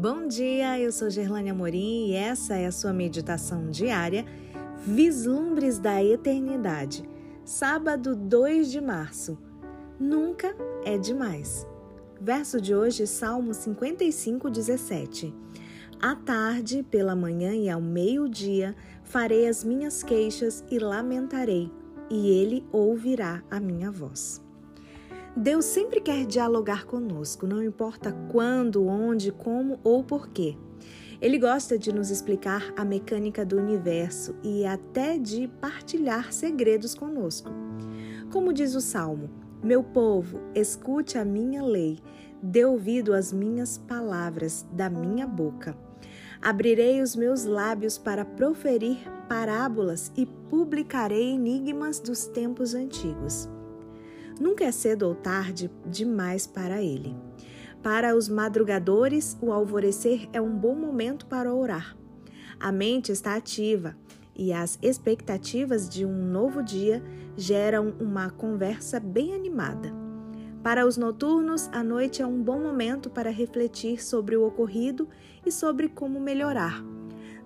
Bom dia, eu sou Gerlane Amorim e essa é a sua meditação diária Vislumbres da Eternidade, sábado 2 de março. Nunca é demais. Verso de hoje, Salmo 55, 17. À tarde, pela manhã e ao meio-dia, farei as minhas queixas e lamentarei, e ele ouvirá a minha voz. Deus sempre quer dialogar conosco, não importa quando, onde, como ou porquê. Ele gosta de nos explicar a mecânica do universo e até de partilhar segredos conosco. Como diz o Salmo: Meu povo, escute a minha lei, dê ouvido às minhas palavras da minha boca. Abrirei os meus lábios para proferir parábolas e publicarei enigmas dos tempos antigos. Nunca é cedo ou tarde demais para ele. Para os madrugadores, o alvorecer é um bom momento para orar. A mente está ativa e as expectativas de um novo dia geram uma conversa bem animada. Para os noturnos, a noite é um bom momento para refletir sobre o ocorrido e sobre como melhorar.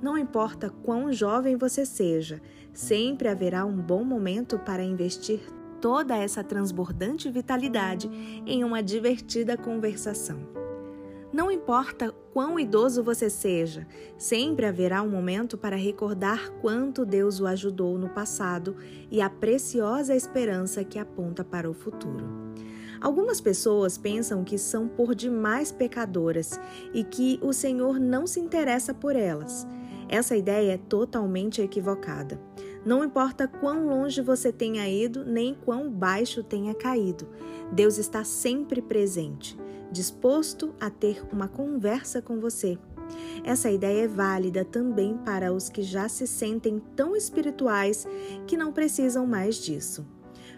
Não importa quão jovem você seja, sempre haverá um bom momento para investir toda essa transbordante vitalidade em uma divertida conversação. Não importa quão idoso você seja, sempre haverá um momento para recordar quanto Deus o ajudou no passado e a preciosa esperança que aponta para o futuro. Algumas pessoas pensam que são por demais pecadoras e que o Senhor não se interessa por elas. Essa ideia é totalmente equivocada. Não importa quão longe você tenha ido, nem quão baixo tenha caído, Deus está sempre presente, disposto a ter uma conversa com você. Essa ideia é válida também para os que já se sentem tão espirituais que não precisam mais disso.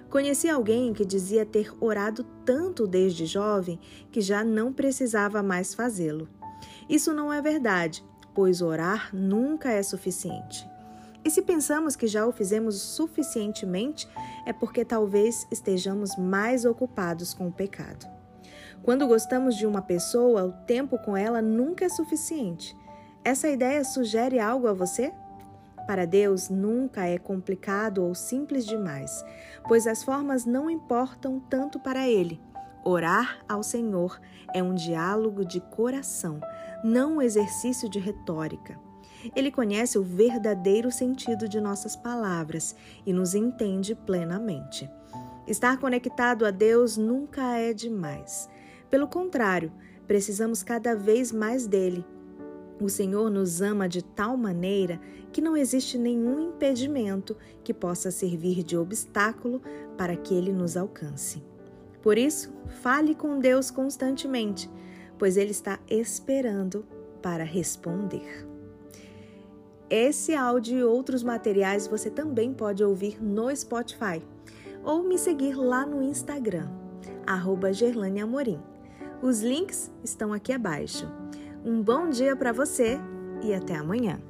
Conheci alguém que dizia ter orado tanto desde jovem que já não precisava mais fazê-lo. Isso não é verdade, pois orar nunca é suficiente. E se pensamos que já o fizemos suficientemente, é porque talvez estejamos mais ocupados com o pecado. Quando gostamos de uma pessoa, o tempo com ela nunca é suficiente. Essa ideia sugere algo a você? Para Deus nunca é complicado ou simples demais, pois as formas não importam tanto para Ele. Orar ao Senhor é um diálogo de coração, não um exercício de retórica. Ele conhece o verdadeiro sentido de nossas palavras e nos entende plenamente. Estar conectado a Deus nunca é demais. Pelo contrário, precisamos cada vez mais dele. O Senhor nos ama de tal maneira que não existe nenhum impedimento que possa servir de obstáculo para que ele nos alcance. Por isso, fale com Deus constantemente, pois ele está esperando para responder. Esse áudio e outros materiais você também pode ouvir no Spotify ou me seguir lá no Instagram, arroba Amorim. Os links estão aqui abaixo. Um bom dia para você e até amanhã.